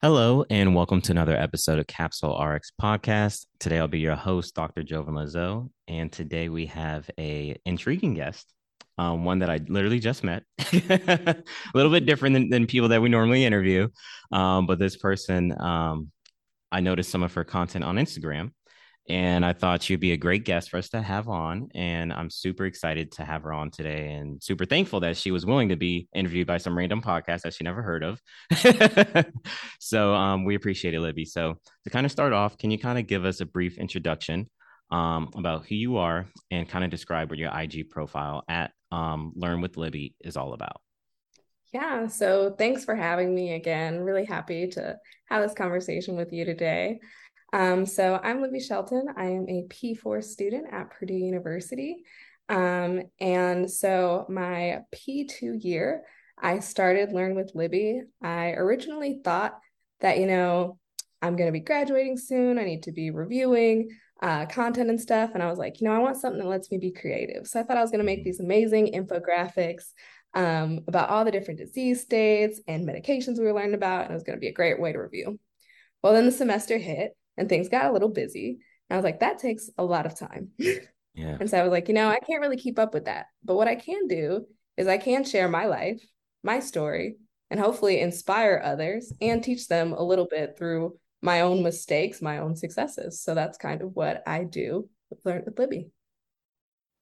Hello, and welcome to another episode of Capsule RX Podcast. Today, I'll be your host, Dr. Jovan Lazo, and today we have a intriguing guest, um, one that I literally just met. a little bit different than, than, people that we normally interview, um, but this person, um, I noticed some of her content on Instagram, and I thought she'd be a great guest for us to have on. And I'm super excited to have her on today and super thankful that she was willing to be interviewed by some random podcast that she never heard of. so um, we appreciate it, Libby. So to kind of start off, can you kind of give us a brief introduction um, about who you are and kind of describe what your IG profile at um, Learn with Libby is all about? Yeah, so thanks for having me again. Really happy to have this conversation with you today. Um, so I'm Libby Shelton. I am a P4 student at Purdue University. Um, and so my P2 year, I started Learn with Libby. I originally thought that, you know, I'm going to be graduating soon. I need to be reviewing uh, content and stuff. And I was like, you know, I want something that lets me be creative. So I thought I was going to make these amazing infographics um, about all the different disease states and medications we were learning about. And it was going to be a great way to review. Well, then the semester hit and things got a little busy. And I was like, that takes a lot of time. Yeah. and so I was like, you know, I can't really keep up with that. But what I can do is I can share my life, my story, and hopefully inspire others and teach them a little bit through my own mistakes, my own successes. So that's kind of what I do with Learn with Libby.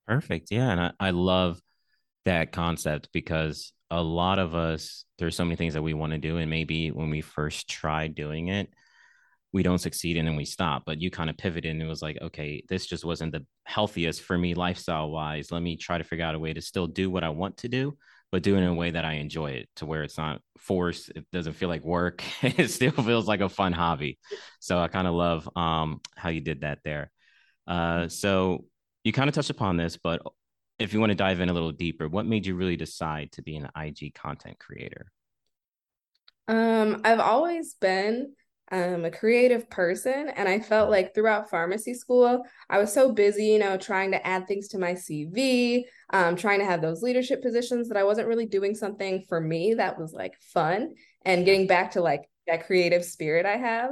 Perfect. Yeah. And I, I love that concept because a lot of us, there's so many things that we want to do. And maybe when we first try doing it, we don't succeed and then we stop. But you kind of pivoted and it was like, okay, this just wasn't the healthiest for me lifestyle wise. Let me try to figure out a way to still do what I want to do, but do it in a way that I enjoy it to where it's not forced. It doesn't feel like work. it still feels like a fun hobby. So I kind of love um, how you did that there. Uh, so you kind of touched upon this, but if you want to dive in a little deeper, what made you really decide to be an IG content creator? Um, I've always been um, a creative person. And I felt like throughout pharmacy school, I was so busy, you know, trying to add things to my CV, um, trying to have those leadership positions that I wasn't really doing something for me that was like fun and getting back to like that creative spirit I have.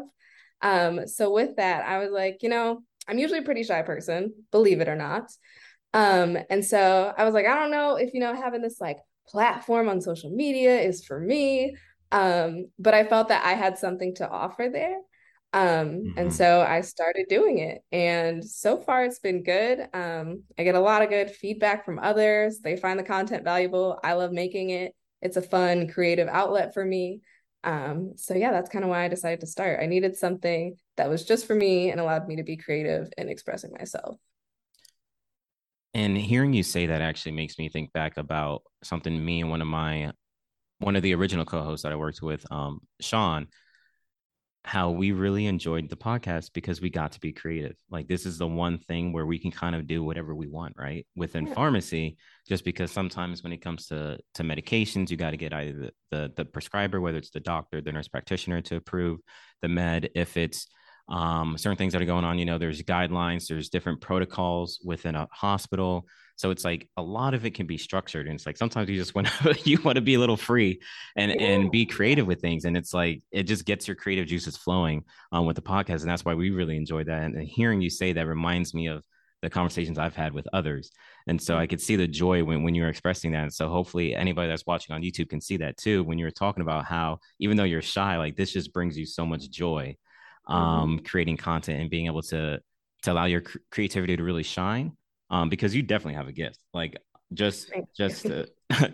Um, so with that, I was like, you know, I'm usually a pretty shy person, believe it or not. Um, and so I was like, I don't know if, you know, having this like platform on social media is for me um, but I felt that I had something to offer there. Um, mm-hmm. and so I started doing it. And so far it's been good. Um, I get a lot of good feedback from others. They find the content valuable. I love making it. It's a fun, creative outlet for me. Um, so yeah, that's kind of why I decided to start. I needed something that was just for me and allowed me to be creative in expressing myself. And hearing you say that actually makes me think back about something me and one of my one of the original co-hosts that I worked with, um, Sean, how we really enjoyed the podcast because we got to be creative. Like this is the one thing where we can kind of do whatever we want, right? Within yeah. pharmacy, just because sometimes when it comes to to medications, you got to get either the, the the prescriber, whether it's the doctor, the nurse practitioner, to approve the med. If it's um, certain things that are going on, you know, there's guidelines, there's different protocols within a hospital so it's like a lot of it can be structured, and it's like sometimes you just want to you want to be a little free and yeah. and be creative with things, and it's like it just gets your creative juices flowing um, with the podcast, and that's why we really enjoy that. And, and hearing you say that reminds me of the conversations I've had with others. And so I could see the joy when, when you're expressing that. And so hopefully anybody that's watching on YouTube can see that too, when you're talking about how, even though you're shy, like this just brings you so much joy, um, mm-hmm. creating content and being able to, to allow your creativity to really shine um, because you definitely have a gift. Like just just uh,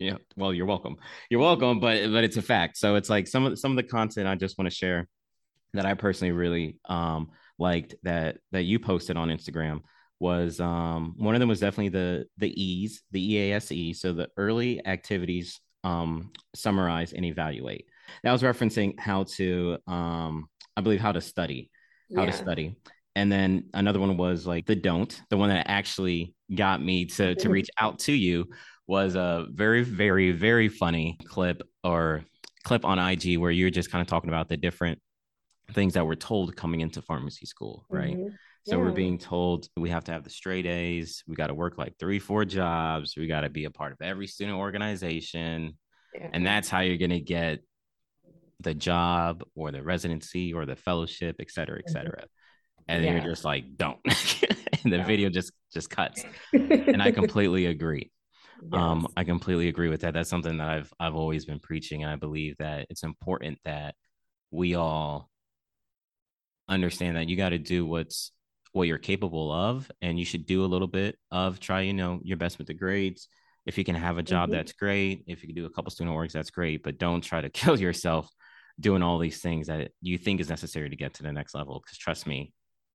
know, well, you're welcome. You're welcome, but but it's a fact. So it's like some of the, some of the content I just want to share that I personally really um liked that that you posted on Instagram was um one of them was definitely the the E's, the EASE, so the early activities um summarize and evaluate. That was referencing how to um I believe how to study, how yeah. to study and then another one was like the don't the one that actually got me to to reach out to you was a very very very funny clip or clip on IG where you're just kind of talking about the different things that we're told coming into pharmacy school right mm-hmm. So yeah. we're being told we have to have the straight A's. We got to work like three, four jobs. We got to be a part of every student organization. Yeah. And that's how you're going to get the job or the residency or the fellowship, et cetera, et mm-hmm. cetera. Mm-hmm. And yeah. you're just like, don't. and the video just just cuts. and I completely agree. Um, yes. Um, I completely agree with that. That's something that I've I've always been preaching, and I believe that it's important that we all understand that you got to do what's what you're capable of, and you should do a little bit of try, you know, your best with the grades. If you can have a job, mm-hmm. that's great. If you can do a couple student works, that's great. But don't try to kill yourself doing all these things that you think is necessary to get to the next level. Because trust me,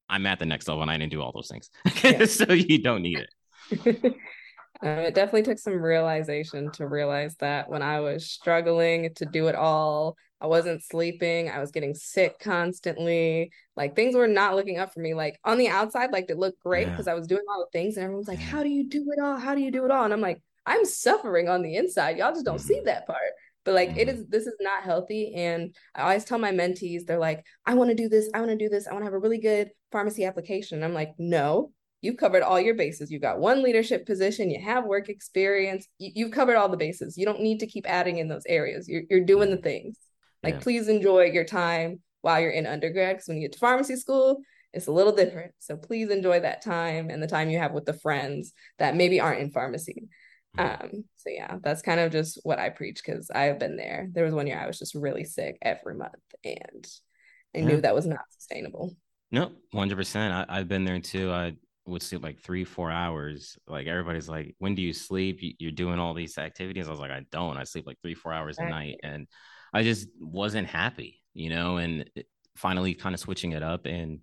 I'm at the next level and I didn't do all those things. Yeah. so you don't need it. um, it definitely took some realization to realize that when I was struggling to do it all, I wasn't sleeping, I was getting sick constantly. Like things were not looking up for me. Like on the outside, like it looked great because yeah. I was doing all the things, and everyone's like, How do you do it all? How do you do it all? And I'm like, I'm suffering on the inside. Y'all just don't mm-hmm. see that part. But like mm-hmm. it is this is not healthy. And I always tell my mentees, they're like, I want to do this, I want to do this, I want to have a really good pharmacy application. And I'm like, no, you've covered all your bases. you've got one leadership position, you have work experience, you, have covered all the bases. You don't need to keep adding in those areas. You're, you're doing the things. Like, yeah. please enjoy your time while you're in undergrad. Because when you get to pharmacy school, it's a little different. So please enjoy that time and the time you have with the friends that maybe aren't in pharmacy. Mm-hmm. Um, so yeah, that's kind of just what I preach because I've been there. There was one year I was just really sick every month and I yeah. knew that was not sustainable. No, 100%. I, have been there too. I would sleep like three, four hours. Like everybody's like, when do you sleep? You're doing all these activities. I was like, I don't. I sleep like three, four hours a night. And I just wasn't happy, you know, and finally kind of switching it up and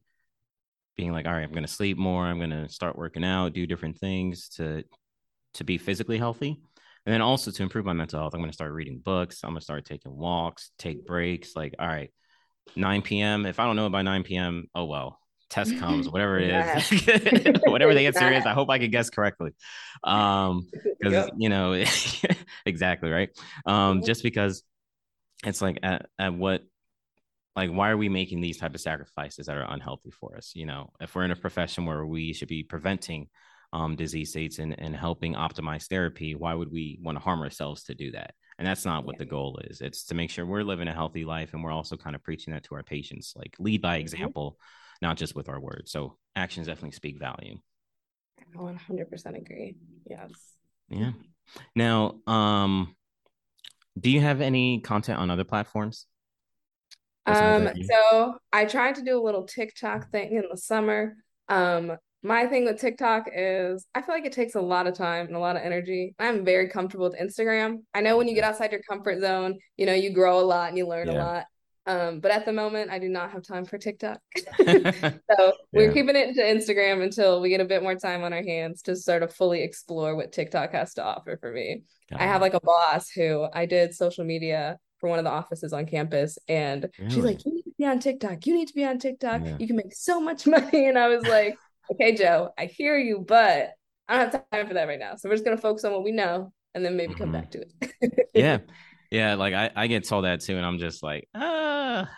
being like, all right, I'm going to sleep more. I'm going to start working out, do different things to, to be physically healthy. And then also to improve my mental health, I'm going to start reading books. I'm going to start taking walks, take breaks. Like, all right, 9 p.m. If I don't know it by 9 p.m., oh well, test comes, whatever it is, whatever the answer is. I hope I can guess correctly. Um, because yep. you know, exactly right. Um, just because it's like at, at what like why are we making these type of sacrifices that are unhealthy for us you know if we're in a profession where we should be preventing um, disease states and, and helping optimize therapy why would we want to harm ourselves to do that? And that's not what the goal is. It's to make sure we're living a healthy life and we're also kind of preaching that to our patients like lead by mm-hmm. example not just with our words. So actions definitely speak value. I 100% agree. Yes. Yeah. Now um do you have any content on other platforms? Um, so I tried to do a little TikTok thing in the summer. Um, my thing with TikTok is I feel like it takes a lot of time and a lot of energy. I'm very comfortable with Instagram. I know when you get outside your comfort zone, you know, you grow a lot and you learn yeah. a lot. Um, but at the moment, I do not have time for TikTok. so we're keeping it to Instagram until we get a bit more time on our hands to sort of fully explore what TikTok has to offer for me. I have like a boss who I did social media for one of the offices on campus, and really? she's like, "You need to be on TikTok. You need to be on TikTok. Yeah. You can make so much money." And I was like, "Okay, Joe, I hear you, but I don't have time for that right now. So we're just gonna focus on what we know, and then maybe mm-hmm. come back to it." yeah, yeah. Like I, I get told that too, and I'm just like, ah.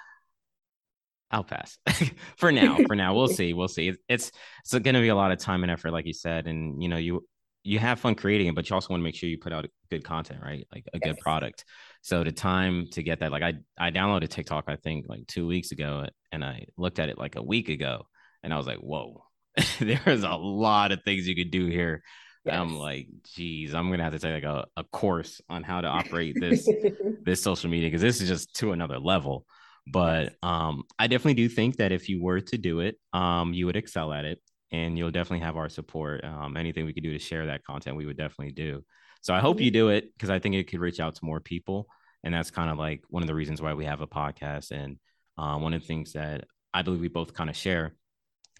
I'll pass for now. For now, we'll see. We'll see. It's it's going to be a lot of time and effort, like you said, and you know you you have fun creating it, but you also want to make sure you put out good content, right? Like a yes. good product. So the time to get that, like I I downloaded TikTok, I think like two weeks ago, and I looked at it like a week ago, and I was like, whoa, there's a lot of things you could do here. Yes. I'm like, geez, I'm gonna have to take like a, a course on how to operate this this social media because this is just to another level. But um, I definitely do think that if you were to do it, um, you would excel at it and you'll definitely have our support. Um, anything we could do to share that content, we would definitely do. So I hope you do it because I think it could reach out to more people. And that's kind of like one of the reasons why we have a podcast. And uh, one of the things that I believe we both kind of share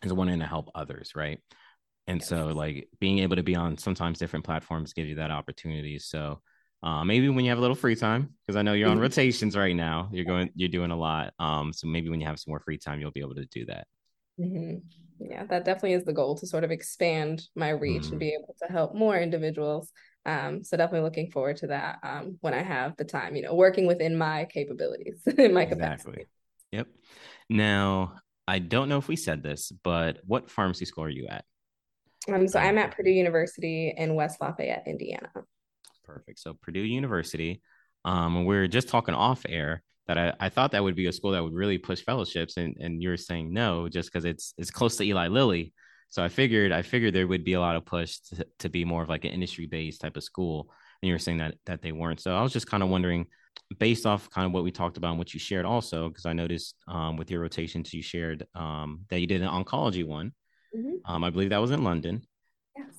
is wanting to help others, right? And yes. so, like being able to be on sometimes different platforms gives you that opportunity. So, uh, maybe when you have a little free time, because I know you're on mm-hmm. rotations right now, you're going, you're doing a lot. Um, so maybe when you have some more free time, you'll be able to do that. Mm-hmm yeah that definitely is the goal to sort of expand my reach mm. and be able to help more individuals um, so definitely looking forward to that um, when i have the time you know working within my capabilities in my exactly. capacity yep now i don't know if we said this but what pharmacy school are you at um, so i'm at purdue university in west lafayette indiana perfect so purdue university um, we're just talking off air that I, I thought that would be a school that would really push fellowships and, and you're saying no just because it's it's close to Eli Lilly. So I figured I figured there would be a lot of push to, to be more of like an industry based type of school. And you were saying that that they weren't. So I was just kind of wondering, based off kind of what we talked about and what you shared also, because I noticed um, with your rotations you shared um, that you did an oncology one. Mm-hmm. Um, I believe that was in London. Yes.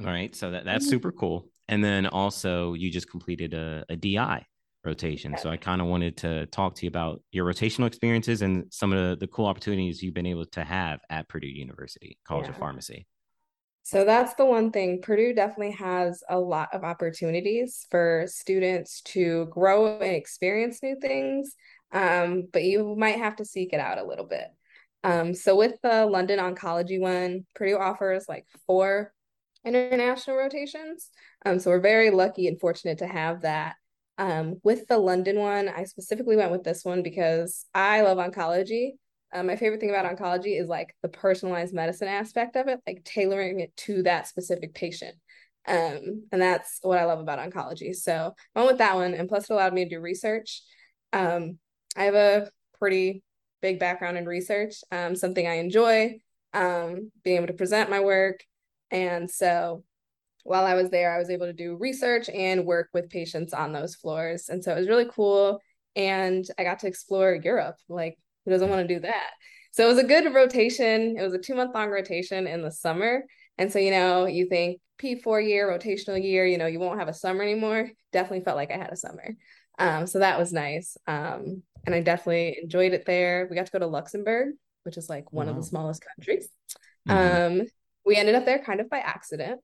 Right. So that, that's mm-hmm. super cool. And then also you just completed a, a DI rotation. So I kind of wanted to talk to you about your rotational experiences and some of the, the cool opportunities you've been able to have at Purdue University College yeah. of Pharmacy. So that's the one thing. Purdue definitely has a lot of opportunities for students to grow and experience new things, um, but you might have to seek it out a little bit. Um, so with the London Oncology one, Purdue offers like four international rotations. Um, so we're very lucky and fortunate to have that. Um, with the London one, I specifically went with this one because I love oncology. Um, my favorite thing about oncology is like the personalized medicine aspect of it, like tailoring it to that specific patient. Um, and that's what I love about oncology. So I went with that one, and plus it allowed me to do research. Um, I have a pretty big background in research, um, something I enjoy, um, being able to present my work. And so while I was there, I was able to do research and work with patients on those floors. And so it was really cool. And I got to explore Europe. Like, who doesn't want to do that? So it was a good rotation. It was a two month long rotation in the summer. And so, you know, you think P4 year, rotational year, you know, you won't have a summer anymore. Definitely felt like I had a summer. Um, so that was nice. Um, and I definitely enjoyed it there. We got to go to Luxembourg, which is like one wow. of the smallest countries. Mm-hmm. Um, we ended up there kind of by accident.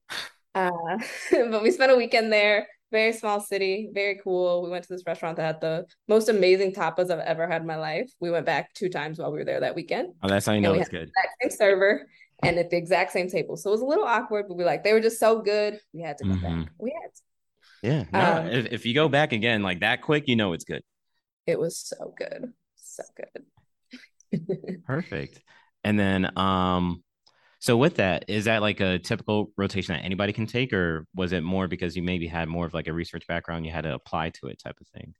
Uh, but we spent a weekend there. Very small city, very cool. We went to this restaurant that had the most amazing tapas I've ever had in my life. We went back two times while we were there that weekend. Oh, that's how you know it's good. same server and at the exact same table. So it was a little awkward, but we like they were just so good. We had to go mm-hmm. back. We had to. Yeah. No, um, if, if you go back again like that quick, you know it's good. It was so good. So good. Perfect. And then um so with that, is that like a typical rotation that anybody can take, or was it more because you maybe had more of like a research background, you had to apply to it type of thing?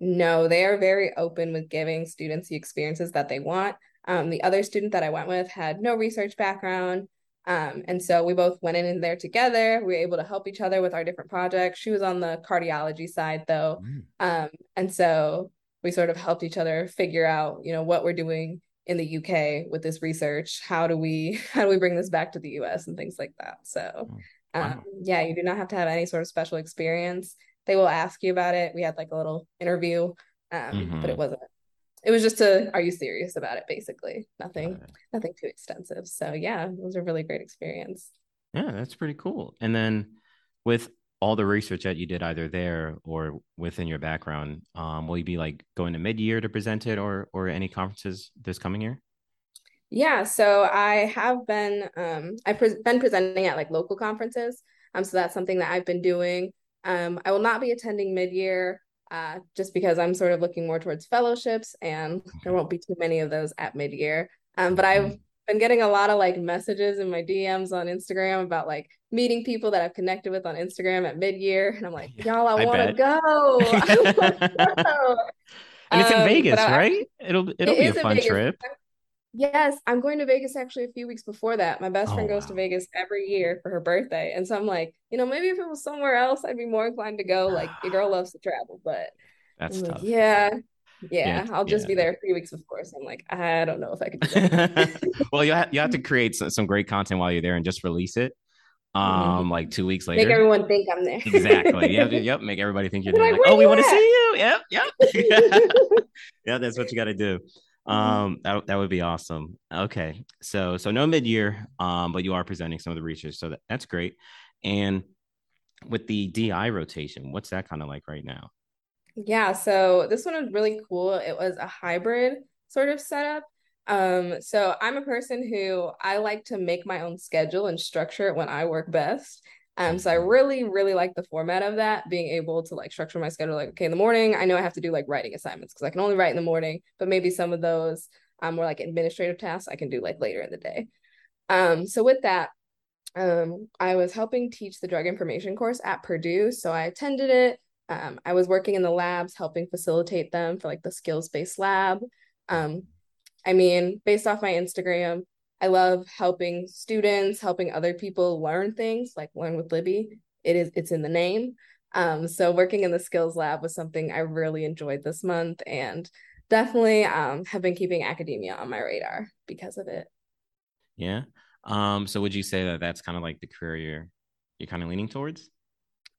No, they are very open with giving students the experiences that they want. Um, the other student that I went with had no research background. Um, and so we both went in there together. We were able to help each other with our different projects. She was on the cardiology side though. Mm. Um, and so we sort of helped each other figure out, you know, what we're doing in the UK with this research. How do we how do we bring this back to the US and things like that? So oh, um, yeah, you do not have to have any sort of special experience. They will ask you about it. We had like a little interview, um, mm-hmm. but it mm-hmm. wasn't. It was just to, are you serious about it? Basically, nothing, nothing too extensive. So yeah, it was a really great experience. Yeah, that's pretty cool. And then with all the research that you did either there or within your background um, will you be like going to mid-year to present it or or any conferences this coming year? Yeah so i have been um, i've pre- been presenting at like local conferences um, so that's something that i've been doing. Um, i will not be attending mid-year uh, just because i'm sort of looking more towards fellowships and there won't be too many of those at mid-year. Um, but i've been getting a lot of like messages in my DMs on Instagram about like meeting people that I've connected with on Instagram at mid year. And I'm like, y'all, I, I want to go. and it's in um, Vegas, I, right? It'll it'll it be a fun trip. Yes, I'm going to Vegas actually a few weeks before that. My best oh, friend goes wow. to Vegas every year for her birthday. And so I'm like, you know, maybe if it was somewhere else, I'd be more inclined to go. Like, your girl loves to travel, but that's tough. Like, yeah, yeah, yeah, I'll just yeah. be there three weeks of course. I'm like, I don't know if I could that. well, you have, you have to create some, some great content while you're there and just release it. Mm-hmm. Um, mm-hmm. like two weeks later, make everyone think I'm there. exactly. Yep. Yep. Make everybody think you're there. Like, like, oh, we want to see you. Yep. Yep. yeah, that's what you got to do. Mm-hmm. Um, that, that would be awesome. Okay. So, so no mid year, um, but you are presenting some of the research. So that, that's great. And with the DI rotation, what's that kind of like right now? Yeah, so this one was really cool. It was a hybrid sort of setup. Um, so I'm a person who I like to make my own schedule and structure it when I work best. Um, so I mm-hmm. really, really like the format of that, being able to like structure my schedule. Like, okay, in the morning, I know I have to do like writing assignments because I can only write in the morning, but maybe some of those um more like administrative tasks I can do like later in the day. Um, so with that, um, I was helping teach the drug information course at Purdue. So I attended it Um, I was working in the labs, helping facilitate them for like the skills based lab. Um, I mean, based off my Instagram, I love helping students, helping other people learn things, like learn with Libby. It is it's in the name. Um, so working in the skills lab was something I really enjoyed this month and definitely um, have been keeping academia on my radar because of it. Yeah. Um, so would you say that that's kind of like the career you're you're kind of leaning towards?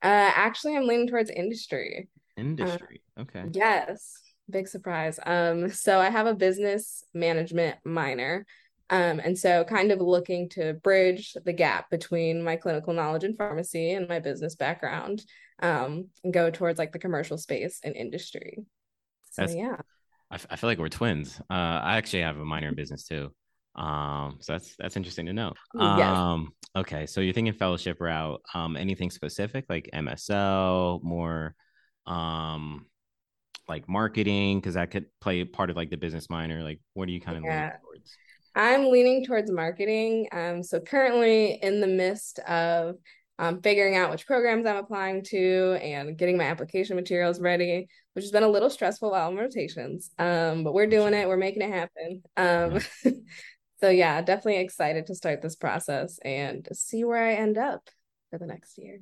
Uh, actually, I'm leaning towards industry. Industry. Uh, okay. Yes. Big surprise. Um, so I have a business management minor. Um, and so kind of looking to bridge the gap between my clinical knowledge in pharmacy and my business background, um, and go towards like the commercial space and industry. So that's, yeah. I, f- I feel like we're twins. Uh, I actually have a minor in business too. Um, so that's that's interesting to know. Um, yes. Okay, so you're thinking fellowship route. Um, anything specific like MSL, more um like marketing, because that could play part of like the business minor. Like what are you kind of yeah. leaning towards? I'm leaning towards marketing. Um, so currently in the midst of um, figuring out which programs I'm applying to and getting my application materials ready, which has been a little stressful while on rotations. Um, but we're doing it. We're making it happen. Um, yeah. so yeah, definitely excited to start this process and see where I end up for the next year.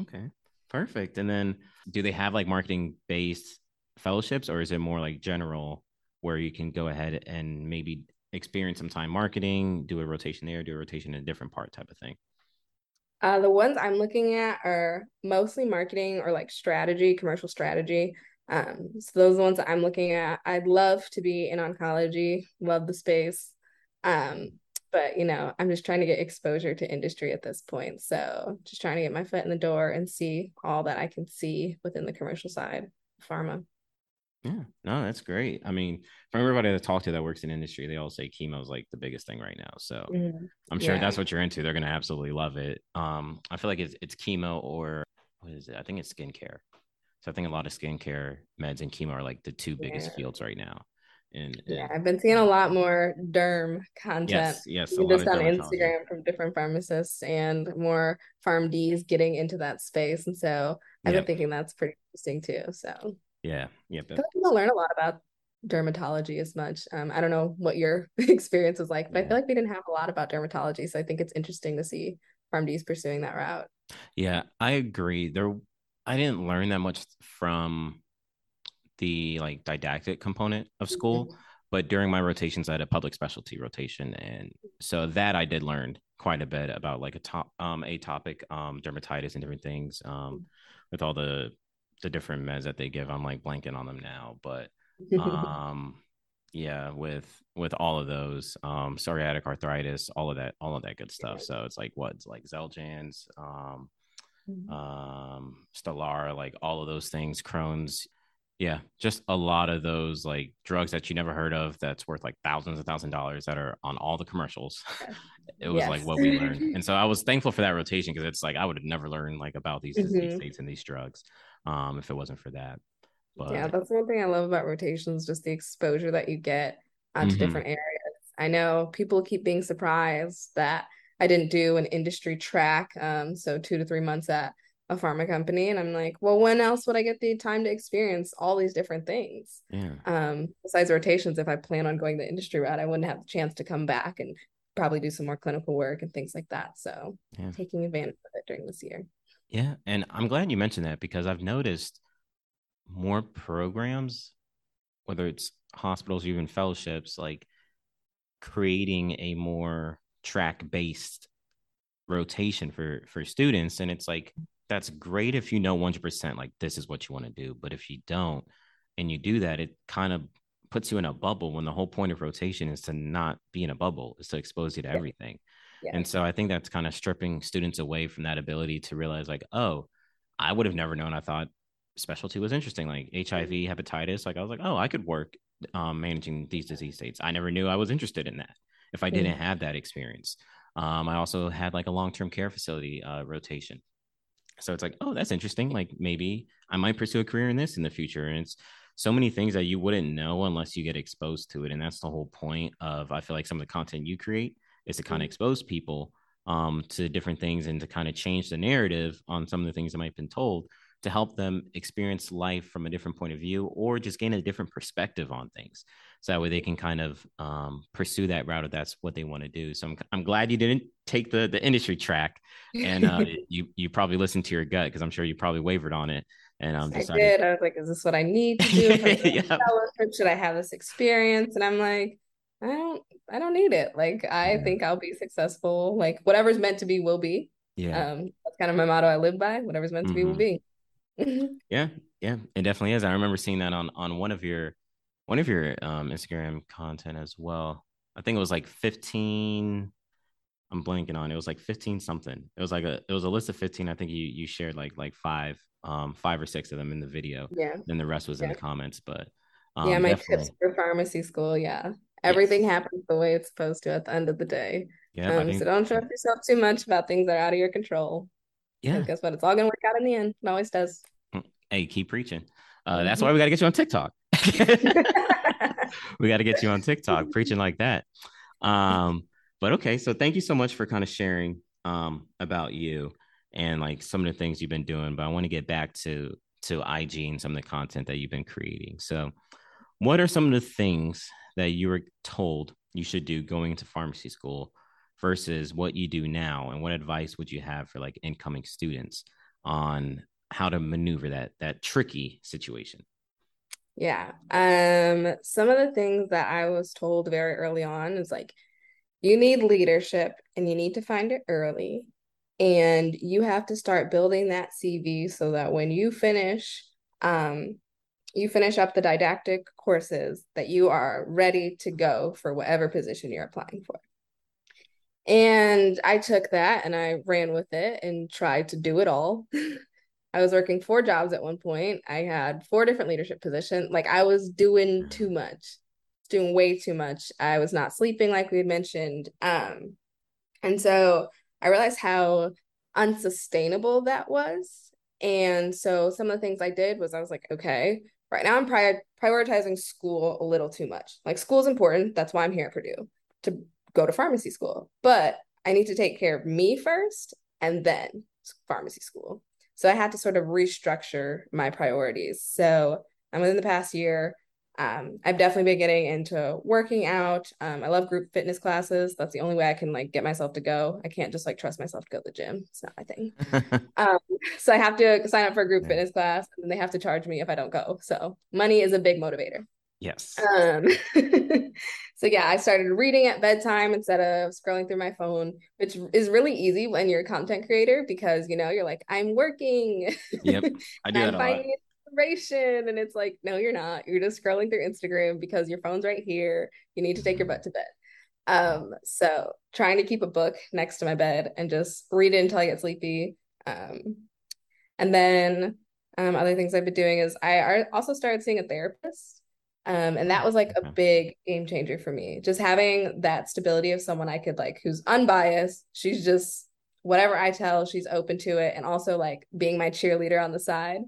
okay, perfect. And then, do they have like marketing based fellowships, or is it more like general, where you can go ahead and maybe experience some time marketing, do a rotation there, do a rotation in a different part, type of thing? Uh, the ones I'm looking at are mostly marketing or like strategy, commercial strategy. Um, so those are the ones that I'm looking at. I'd love to be in oncology, love the space. Um, but you know, I'm just trying to get exposure to industry at this point. So just trying to get my foot in the door and see all that I can see within the commercial side, pharma. Yeah, no, that's great. I mean, from everybody that talked to that works in industry, they all say chemo is like the biggest thing right now. So mm-hmm. I'm sure yeah. that's what you're into. They're gonna absolutely love it. Um, I feel like it's it's chemo or what is it? I think it's skincare. So I think a lot of skincare meds and chemo are like the two biggest yeah. fields right now. And, and, yeah, I've been seeing a lot more derm content. Yes, yes, just on Instagram from different pharmacists and more PharmDs getting into that space. And so I've yep. been thinking that's pretty interesting too. So yeah. I feel like people learn a lot about dermatology as much. Um, I don't know what your experience was like, but yeah. I feel like we didn't have a lot about dermatology. So I think it's interesting to see PharmDs pursuing that route. Yeah, I agree. There I didn't learn that much from the like didactic component of school, mm-hmm. but during my rotations I had a public specialty rotation. And so that I did learn quite a bit about like a top um atopic um dermatitis and different things um mm-hmm. with all the the different meds that they give. I'm like blanking on them now, but um yeah, with with all of those, um, psoriatic arthritis, all of that, all of that good stuff. So it's like what's like Xeljanz, um, mm-hmm. um, Stelara, like all of those things, Crohn's. Yeah, just a lot of those like drugs that you never heard of that's worth like thousands of thousand dollars that are on all the commercials. it was yes. like what we learned. And so I was thankful for that rotation because it's like I would have never learned like about these mm-hmm. disease states and these drugs um, if it wasn't for that. But, yeah, that's one thing I love about rotations, just the exposure that you get mm-hmm. different areas. I know people keep being surprised that I didn't do an industry track, um, so two to three months at a pharma company, and I'm like, well, when else would I get the time to experience all these different things? Yeah. Um, besides rotations, if I plan on going the industry route, I wouldn't have the chance to come back and probably do some more clinical work and things like that. So yeah. taking advantage of it during this year. Yeah. And I'm glad you mentioned that because I've noticed more programs, whether it's hospitals or even fellowships, like creating a more track based rotation for for students and it's like that's great if you know 100% like this is what you want to do but if you don't and you do that it kind of puts you in a bubble when the whole point of rotation is to not be in a bubble is to expose you to everything and so I think that's kind of stripping students away from that ability to realize, like, oh, I would have never known. I thought specialty was interesting, like HIV, mm-hmm. hepatitis. Like, I was like, oh, I could work um, managing these disease states. I never knew I was interested in that if I didn't mm-hmm. have that experience. Um, I also had like a long term care facility uh, rotation. So it's like, oh, that's interesting. Like, maybe I might pursue a career in this in the future. And it's, so many things that you wouldn't know unless you get exposed to it and that's the whole point of i feel like some of the content you create is to kind of mm-hmm. expose people um, to different things and to kind of change the narrative on some of the things that might have been told to help them experience life from a different point of view or just gain a different perspective on things so that way they can kind of um, pursue that route if that's what they want to do so I'm, I'm glad you didn't take the the industry track and uh, you you probably listened to your gut because i'm sure you probably wavered on it and um, decided... I did. I was like, "Is this what I need to do? yep. Should I have this experience?" And I'm like, "I don't. I don't need it. Like, I yeah. think I'll be successful. Like, whatever's meant to be will be. Yeah. Um, that's kind of my motto. I live by. Whatever's meant to mm-hmm. be will be. yeah, yeah, it definitely is. I remember seeing that on on one of your one of your um Instagram content as well. I think it was like 15 I'm blanking on. It was like 15 something. It was like a it was a list of 15. I think you you shared like like five um five or six of them in the video. Yeah. Then the rest was yeah. in the comments, but um, yeah, my definitely. tips for pharmacy school. Yeah, everything yes. happens the way it's supposed to at the end of the day. Yeah, um, think... so don't stress yourself too much about things that are out of your control. Yeah. guess what? It's all gonna work out in the end. It always does. Mm, hey, keep preaching. Uh, that's why we got to get you on TikTok. we got to get you on TikTok preaching like that. Um, but okay, so thank you so much for kind of sharing um about you and like some of the things you've been doing. But I want to get back to to IG and some of the content that you've been creating. So, what are some of the things that you were told you should do going into pharmacy school versus what you do now and what advice would you have for like incoming students on how to maneuver that that tricky situation yeah um some of the things that i was told very early on is like you need leadership and you need to find it early and you have to start building that cv so that when you finish um you finish up the didactic courses that you are ready to go for whatever position you're applying for and I took that and I ran with it and tried to do it all. I was working four jobs at one point. I had four different leadership positions. Like I was doing too much, doing way too much. I was not sleeping like we had mentioned. Um, and so I realized how unsustainable that was. And so some of the things I did was I was like, okay, right now I'm pri- prioritizing school a little too much. Like school is important. That's why I'm here at Purdue to go to pharmacy school, but I need to take care of me first and then pharmacy school. So I had to sort of restructure my priorities. So um, within the past year, um, I've definitely been getting into working out. Um, I love group fitness classes. That's the only way I can like get myself to go. I can't just like trust myself to go to the gym. It's not my thing. um, so I have to sign up for a group yeah. fitness class, and they have to charge me if I don't go. So money is a big motivator. Yes. Um, so yeah, I started reading at bedtime instead of scrolling through my phone, which is really easy when you're a content creator because you know you're like, I'm working. Yep, I do I'm that a lot. Inspiration, and it's like, no, you're not. You're just scrolling through Instagram because your phone's right here. You need to take your mm-hmm. butt to bed. Um, so trying to keep a book next to my bed and just read it until I get sleepy. Um, and then um, other things I've been doing is I also started seeing a therapist um, and that was like a big game changer for me. Just having that stability of someone I could like who's unbiased. She's just whatever I tell, she's open to it. And also like being my cheerleader on the side.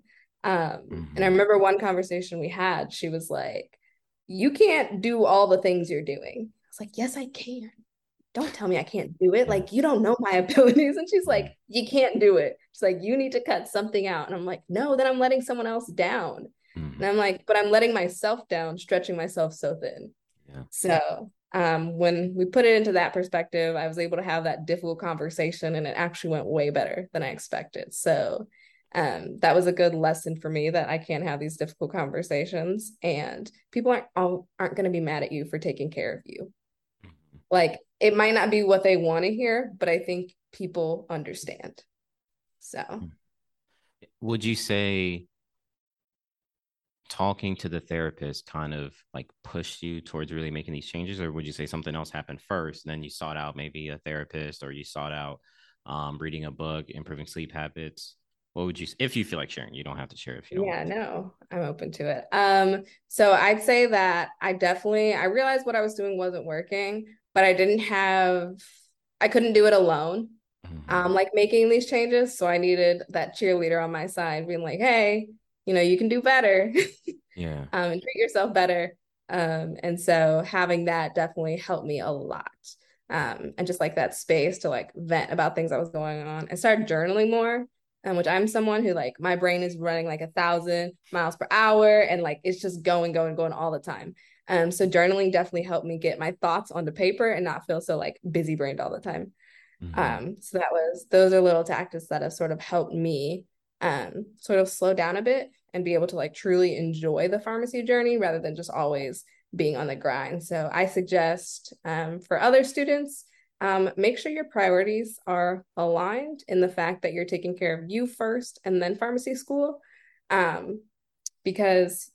Um, mm-hmm. and I mm-hmm. remember one conversation we had, she was like, You can't do all the things you're doing. I was like, Yes, I can. Don't tell me I can't do it. Like, you don't know my abilities. And she's like, You can't do it. She's like, You need to cut something out. And I'm like, No, then I'm letting someone else down. Mm-hmm. And I'm like, but I'm letting myself down, stretching myself so thin. Yeah. So um, when we put it into that perspective, I was able to have that difficult conversation and it actually went way better than I expected. So um, that was a good lesson for me that I can't have these difficult conversations and people aren't all, aren't going to be mad at you for taking care of you. Mm-hmm. Like it might not be what they want to hear, but I think people understand. So hmm. would you say talking to the therapist kind of like pushed you towards really making these changes or would you say something else happened first then you sought out maybe a therapist or you sought out um, reading a book improving sleep habits? What would you if you feel like sharing you don't have to share if you don't yeah no i'm open to it. Um so i'd say that i definitely i realized what i was doing wasn't working but i didn't have i couldn't do it alone mm-hmm. um like making these changes so i needed that cheerleader on my side being like hey you know you can do better yeah um and treat yourself better um and so having that definitely helped me a lot um and just like that space to like vent about things that was going on and start journaling more um, which I'm someone who like my brain is running like a thousand miles per hour and like it's just going, going, going all the time. Um, so journaling definitely helped me get my thoughts onto paper and not feel so like busy brained all the time. Mm-hmm. Um, so that was those are little tactics that have sort of helped me um sort of slow down a bit and be able to like truly enjoy the pharmacy journey rather than just always being on the grind. So I suggest um, for other students, um, make sure your priorities are aligned in the fact that you're taking care of you first and then pharmacy school. Um, because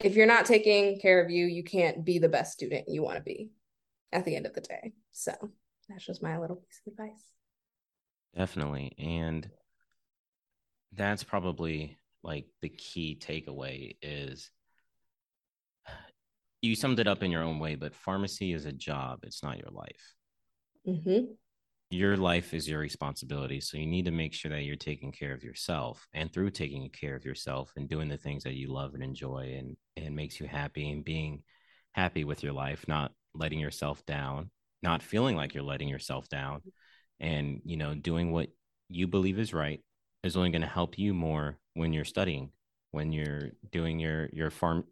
if you're not taking care of you, you can't be the best student you want to be at the end of the day. So that's just my little piece of advice. Definitely. And that's probably like the key takeaway is you summed it up in your own way, but pharmacy is a job, it's not your life. Mm-hmm. Your life is your responsibility. So you need to make sure that you're taking care of yourself. And through taking care of yourself and doing the things that you love and enjoy and, and makes you happy and being happy with your life, not letting yourself down, not feeling like you're letting yourself down, and you know, doing what you believe is right is only going to help you more when you're studying, when you're doing your your farm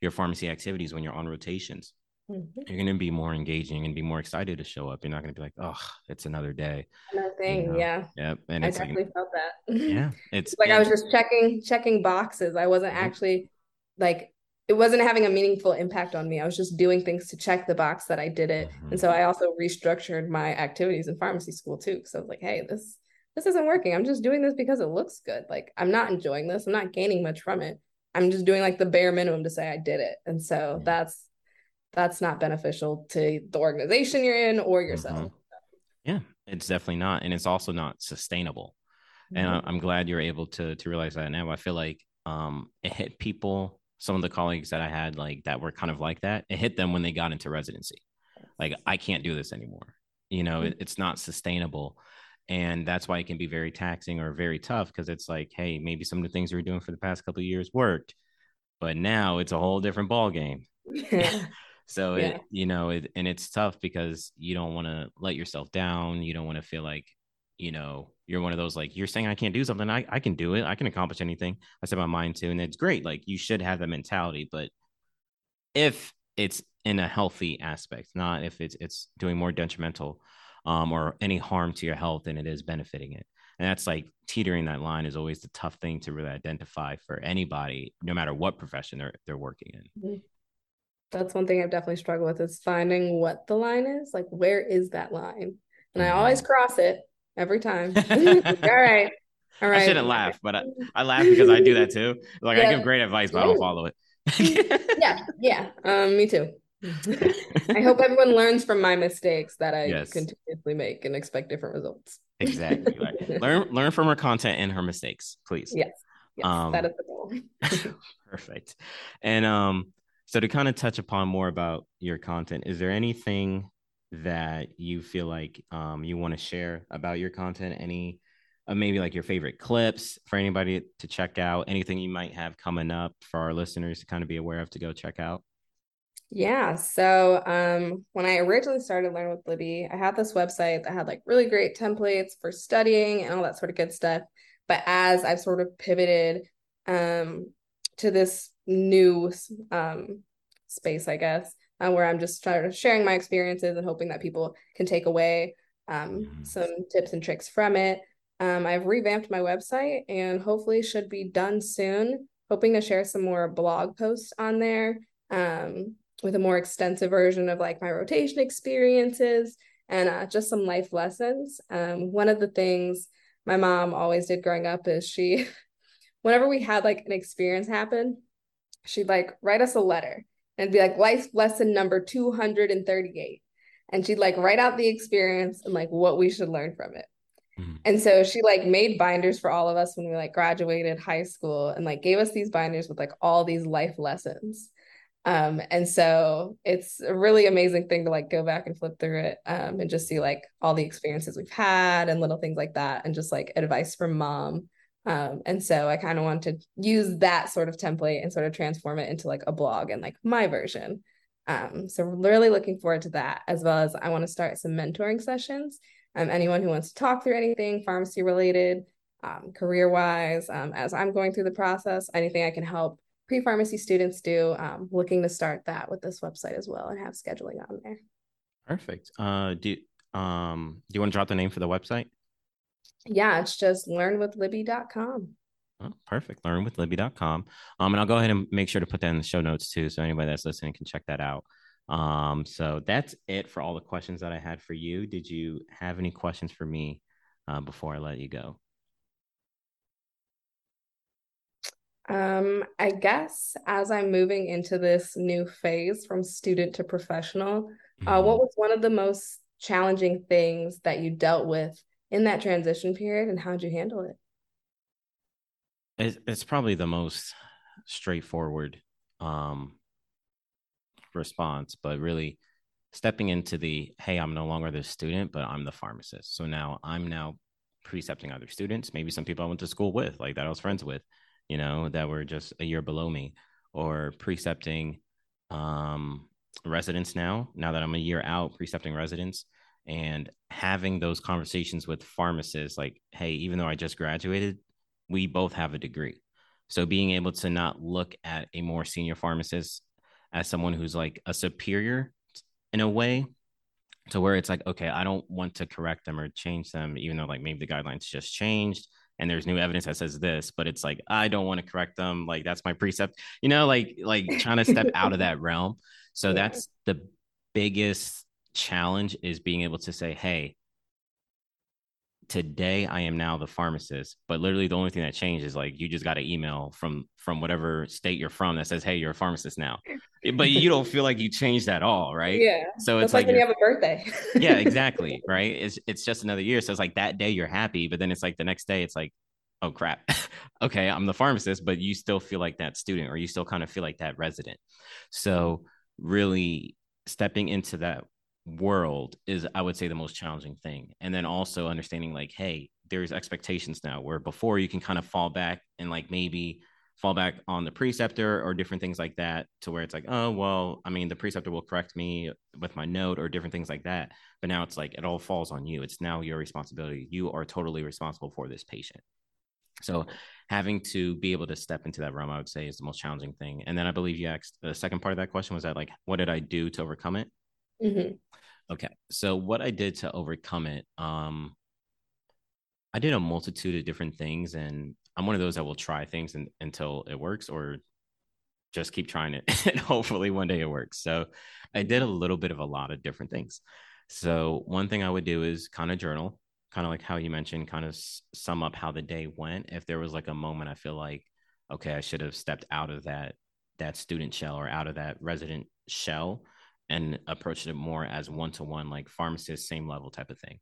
your pharmacy activities, when you're on rotations. Mm-hmm. You're going to be more engaging and be more excited to show up. You're not going to be like, oh, it's another day. Another thing, you know? yeah. Yep. And I definitely like, felt that. Yeah. It's, like I was just checking checking boxes. I wasn't mm-hmm. actually like it wasn't having a meaningful impact on me. I was just doing things to check the box that I did it. Mm-hmm. And so I also restructured my activities in pharmacy school too. So I was like, hey, this this isn't working. I'm just doing this because it looks good. Like I'm not enjoying this. I'm not gaining much from it. I'm just doing like the bare minimum to say I did it. And so that's that's not beneficial to the organization you're in or yourself. Mm-hmm. Yeah, it's definitely not. And it's also not sustainable. Mm-hmm. And I'm glad you're able to to realize that now. I feel like um it hit people, some of the colleagues that I had like that were kind of like that. It hit them when they got into residency. Like I can't do this anymore. You know, mm-hmm. it, it's not sustainable and that's why it can be very taxing or very tough because it's like hey maybe some of the things we are doing for the past couple of years worked but now it's a whole different ball game so yeah. it you know it, and it's tough because you don't want to let yourself down you don't want to feel like you know you're one of those like you're saying i can't do something I, I can do it i can accomplish anything. I said my mind too and it's great like you should have that mentality but if it's in a healthy aspect not if it's it's doing more detrimental um, or any harm to your health than it is benefiting it. And that's like teetering that line is always the tough thing to really identify for anybody, no matter what profession they're they're working in. Mm-hmm. That's one thing I've definitely struggled with is finding what the line is. Like, where is that line? And mm-hmm. I always cross it every time. all right. All right. I shouldn't laugh, but I, I laugh because I do that too. Like yeah. I give great advice, but I don't follow it. yeah, yeah. Um, me too. I hope everyone learns from my mistakes that I yes. continuously make and expect different results. exactly. Right. learn learn from her content and her mistakes, please. Yes. yes um, that is the goal. perfect. And um, so to kind of touch upon more about your content, is there anything that you feel like um, you want to share about your content? Any uh, maybe like your favorite clips for anybody to check out? Anything you might have coming up for our listeners to kind of be aware of to go check out? Yeah. So um, when I originally started Learn with Libby, I had this website that had like really great templates for studying and all that sort of good stuff. But as I've sort of pivoted um, to this new um, space, I guess, uh, where I'm just sort of sharing my experiences and hoping that people can take away um, mm-hmm. some tips and tricks from it. Um, I've revamped my website and hopefully should be done soon. Hoping to share some more blog posts on there um, with a more extensive version of like my rotation experiences and uh, just some life lessons. Um, one of the things my mom always did growing up is she, whenever we had like an experience happen, she'd like write us a letter and be like life lesson number 238 and she'd like write out the experience and like what we should learn from it mm-hmm. and so she like made binders for all of us when we like graduated high school and like gave us these binders with like all these life lessons um, and so it's a really amazing thing to like go back and flip through it um, and just see like all the experiences we've had and little things like that and just like advice from mom. Um, and so I kind of want to use that sort of template and sort of transform it into like a blog and like my version. Um, so really looking forward to that, as well as I want to start some mentoring sessions. Um, anyone who wants to talk through anything pharmacy related, um, career wise, as I'm going through the process, anything I can help pre pharmacy students do, um, looking to start that with this website as well and have scheduling on there. Perfect. Uh, do um do you want to drop the name for the website? Yeah, it's just learnwithlibby.com. Oh, perfect. Learnwithlibby.com. Um, and I'll go ahead and make sure to put that in the show notes too, so anybody that's listening can check that out. Um, so that's it for all the questions that I had for you. Did you have any questions for me uh, before I let you go? Um, I guess as I'm moving into this new phase from student to professional, mm-hmm. uh, what was one of the most challenging things that you dealt with in that transition period, and how did you handle it? It's, it's probably the most straightforward um, response, but really stepping into the hey, I'm no longer the student, but I'm the pharmacist. So now I'm now precepting other students, maybe some people I went to school with, like that I was friends with you know, that were just a year below me, or precepting um, residents now, now that I'm a year out, precepting residents and having those conversations with pharmacists like, hey, even though I just graduated, we both have a degree. So being able to not look at a more senior pharmacist as someone who's like a superior in a way to where it's like, okay, I don't want to correct them or change them, even though like maybe the guidelines just changed and there's new evidence that says this but it's like i don't want to correct them like that's my precept you know like like trying to step out of that realm so yeah. that's the biggest challenge is being able to say hey today i am now the pharmacist but literally the only thing that changed is like you just got an email from from whatever state you're from that says hey you're a pharmacist now. But you don't feel like you changed at all right? Yeah. So it's like, like when you have a birthday. Yeah exactly right? It's it's just another year so it's like that day you're happy but then it's like the next day it's like oh crap. Okay i'm the pharmacist but you still feel like that student or you still kind of feel like that resident. So really stepping into that world is i would say the most challenging thing. And then also understanding like hey there's expectations now where before you can kind of fall back and like maybe fall back on the preceptor or different things like that to where it's like oh well i mean the preceptor will correct me with my note or different things like that. But now it's like it all falls on you. It's now your responsibility. You are totally responsible for this patient. So having to be able to step into that realm i would say is the most challenging thing. And then i believe you asked the second part of that question was that like what did i do to overcome it mm-hmm. Okay. So what I did to overcome it, um, I did a multitude of different things, and I'm one of those that will try things and, until it works, or just keep trying it, and hopefully one day it works. So I did a little bit of a lot of different things. So one thing I would do is kind of journal, kind of like how you mentioned, kind of sum up how the day went. If there was like a moment I feel like, okay, I should have stepped out of that that student shell or out of that resident shell and approached it more as one to one, like pharmacist, same level type of thing.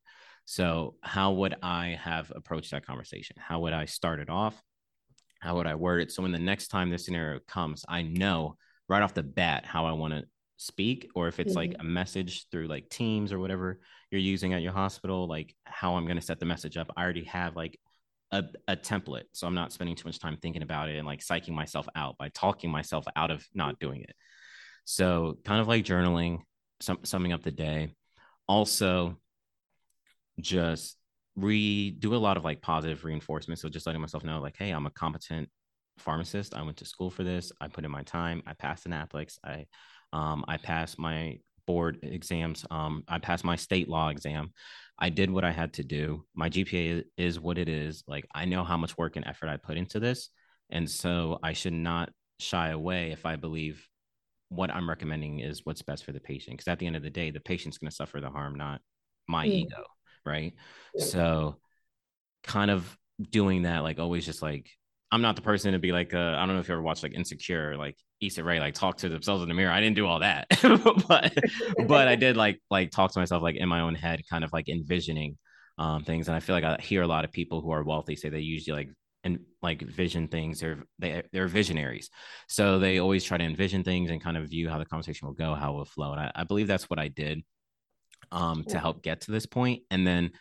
So, how would I have approached that conversation? How would I start it off? How would I word it? So, when the next time this scenario comes, I know right off the bat how I want to speak, or if it's mm-hmm. like a message through like Teams or whatever you're using at your hospital, like how I'm going to set the message up. I already have like a, a, template. So I'm not spending too much time thinking about it and like psyching myself out by talking myself out of not doing it. So kind of like journaling, sum, summing up the day. Also, just re do a lot of like positive reinforcement. So just letting myself know, like, hey, I'm a competent pharmacist. I went to school for this. I put in my time. I passed an NAPLEX. I um, I passed my board exams. Um, I passed my state law exam. I did what I had to do. My GPA is what it is. Like I know how much work and effort I put into this, and so I should not shy away if I believe what I'm recommending is what's best for the patient. Because at the end of the day, the patient's going to suffer the harm, not my mm. ego. Right. Yeah. So, kind of doing that, like always just like, I'm not the person to be like, uh, I don't know if you ever watched like Insecure, like Issa Rae, like talk to themselves in the mirror. I didn't do all that, but, but I did like, like talk to myself like in my own head, kind of like envisioning um, things. And I feel like I hear a lot of people who are wealthy say they usually like and like vision things. They're they, they're visionaries. So they always try to envision things and kind of view how the conversation will go how it will flow. And i, I believe that's what i did um, to help get to this point. And then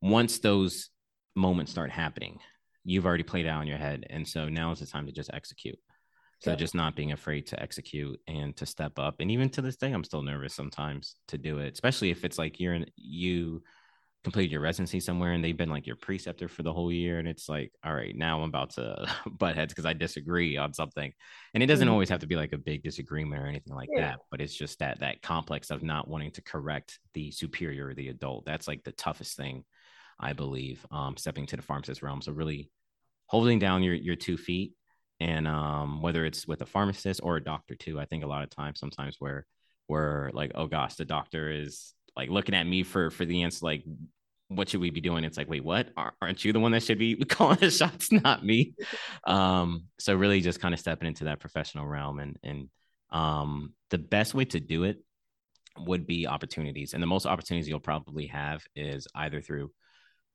once those moments start happening you've already played out in your head. And so now is the time to just execute. So yeah. just not being afraid to execute and to step up. And even to this day i'm still nervous sometimes to do it especially if it's like you're in you completed your residency somewhere and they've been like your preceptor for the whole year and it's like all right now i'm about to butt heads because i disagree on something and it doesn't mm-hmm. always have to be like a big disagreement or anything like yeah. that but it's just that that complex of not wanting to correct the superior or the adult that's like the toughest thing i believe um stepping to the pharmacist realm so really holding down your your two feet and um whether it's with a pharmacist or a doctor too i think a lot of times sometimes where where like oh gosh the doctor is like looking at me for for the answer like what should we be doing? It's like wait what? Aren't you the one that should be calling the shots not me? Um so really just kind of stepping into that professional realm and and um the best way to do it would be opportunities. And the most opportunities you'll probably have is either through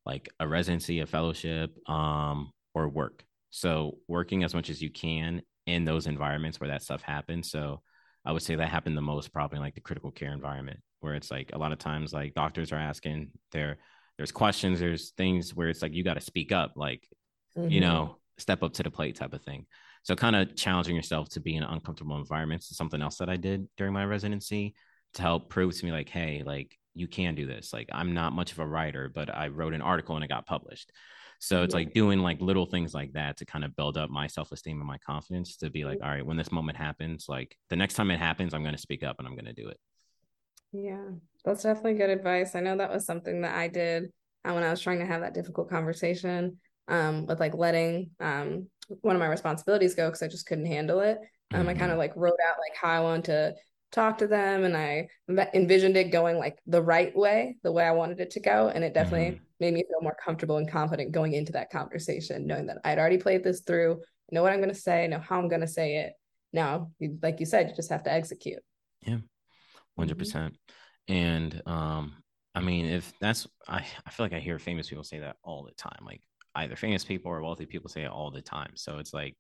like a residency a fellowship um or work. So working as much as you can in those environments where that stuff happens. So i would say that happened the most probably in like the critical care environment where it's like a lot of times like doctors are asking there there's questions there's things where it's like you got to speak up like mm-hmm. you know step up to the plate type of thing. So kind of challenging yourself to be in uncomfortable environments is something else that i did during my residency to help prove to me like hey like you can do this. Like i'm not much of a writer but i wrote an article and it got published. So it's like doing like little things like that to kind of build up my self-esteem and my confidence to be like all right when this moment happens like the next time it happens i'm going to speak up and i'm going to do it yeah, that's definitely good advice. I know that was something that I did uh, when I was trying to have that difficult conversation um, with like letting um, one of my responsibilities go because I just couldn't handle it. Um, mm-hmm. I kind of like wrote out like how I wanted to talk to them and I envisioned it going like the right way, the way I wanted it to go. And it definitely mm-hmm. made me feel more comfortable and confident going into that conversation, knowing that I'd already played this through, know what I'm going to say, know how I'm going to say it. Now, like you said, you just have to execute. Yeah. 100 mm-hmm. percent. And um, I mean, if that's I, I feel like I hear famous people say that all the time. Like either famous people or wealthy people say it all the time. So it's like,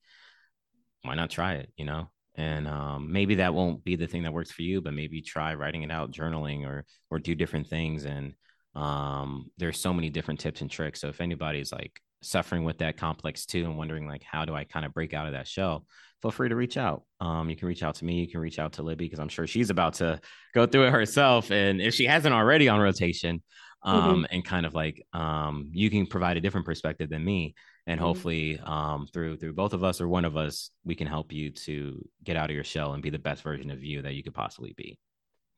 why not try it? You know? And um, maybe that won't be the thing that works for you, but maybe try writing it out, journaling, or or do different things. And um, there's so many different tips and tricks. So if anybody's like suffering with that complex too and wondering like how do I kind of break out of that shell, feel free to reach out. Um, you can reach out to me. You can reach out to Libby because I'm sure she's about to go through it herself. And if she hasn't already on rotation, um, mm-hmm. and kind of like um, you can provide a different perspective than me, and mm-hmm. hopefully um, through through both of us or one of us, we can help you to get out of your shell and be the best version of you that you could possibly be.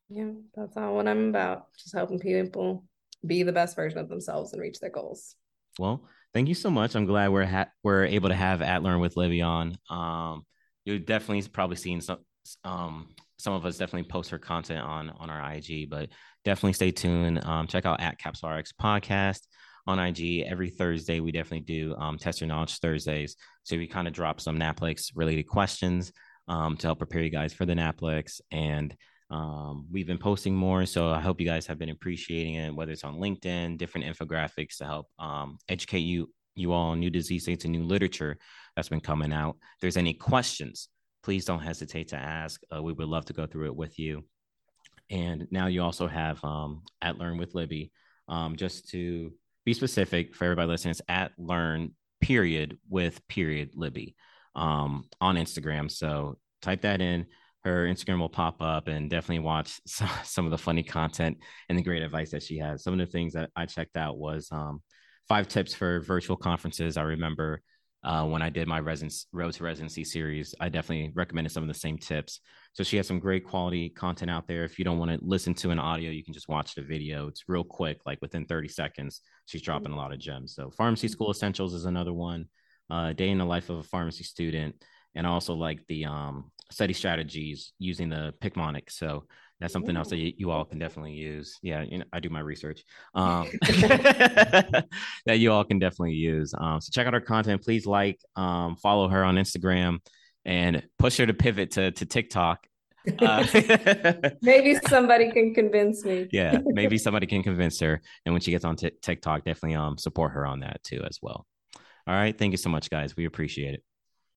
Yeah, that's all what I'm about. Just helping people be the best version of themselves and reach their goals. Well, thank you so much. I'm glad we're ha- we're able to have at Learn with Libby on. Um, you've definitely probably seen some um, some of us definitely post her content on on our IG, but definitely stay tuned. Um, check out at CapsRx podcast on IG every Thursday. We definitely do um, test your knowledge Thursdays, so we kind of drop some NAPLEX related questions um, to help prepare you guys for the NAPLEX and um, we've been posting more, so I hope you guys have been appreciating it, whether it's on LinkedIn, different infographics to help um, educate you you all on new disease states and new literature that's been coming out. If there's any questions, please don't hesitate to ask. Uh, we would love to go through it with you. And now you also have um, at Learn with Libby. Um, just to be specific for everybody listening, it's at Learn period with period Libby um, on Instagram. So type that in her Instagram will pop up and definitely watch some, some of the funny content and the great advice that she has. Some of the things that I checked out was um, five tips for virtual conferences. I remember uh, when I did my residence road to residency series, I definitely recommended some of the same tips. So she has some great quality content out there. If you don't want to listen to an audio, you can just watch the video. It's real quick, like within 30 seconds. She's dropping a lot of gems. So pharmacy school essentials is another one. Uh, day in the life of a pharmacy student and also like the um, study strategies using the Picmonic. So that's something else that you, you, all can definitely use. Yeah, you know, I do my research. Um, that you all can definitely use. Um, so check out her content. Please like, um, follow her on Instagram, and push her to pivot to to TikTok. Uh, maybe somebody can convince me. yeah, maybe somebody can convince her. And when she gets on t- TikTok, definitely um support her on that too as well. All right, thank you so much, guys. We appreciate it.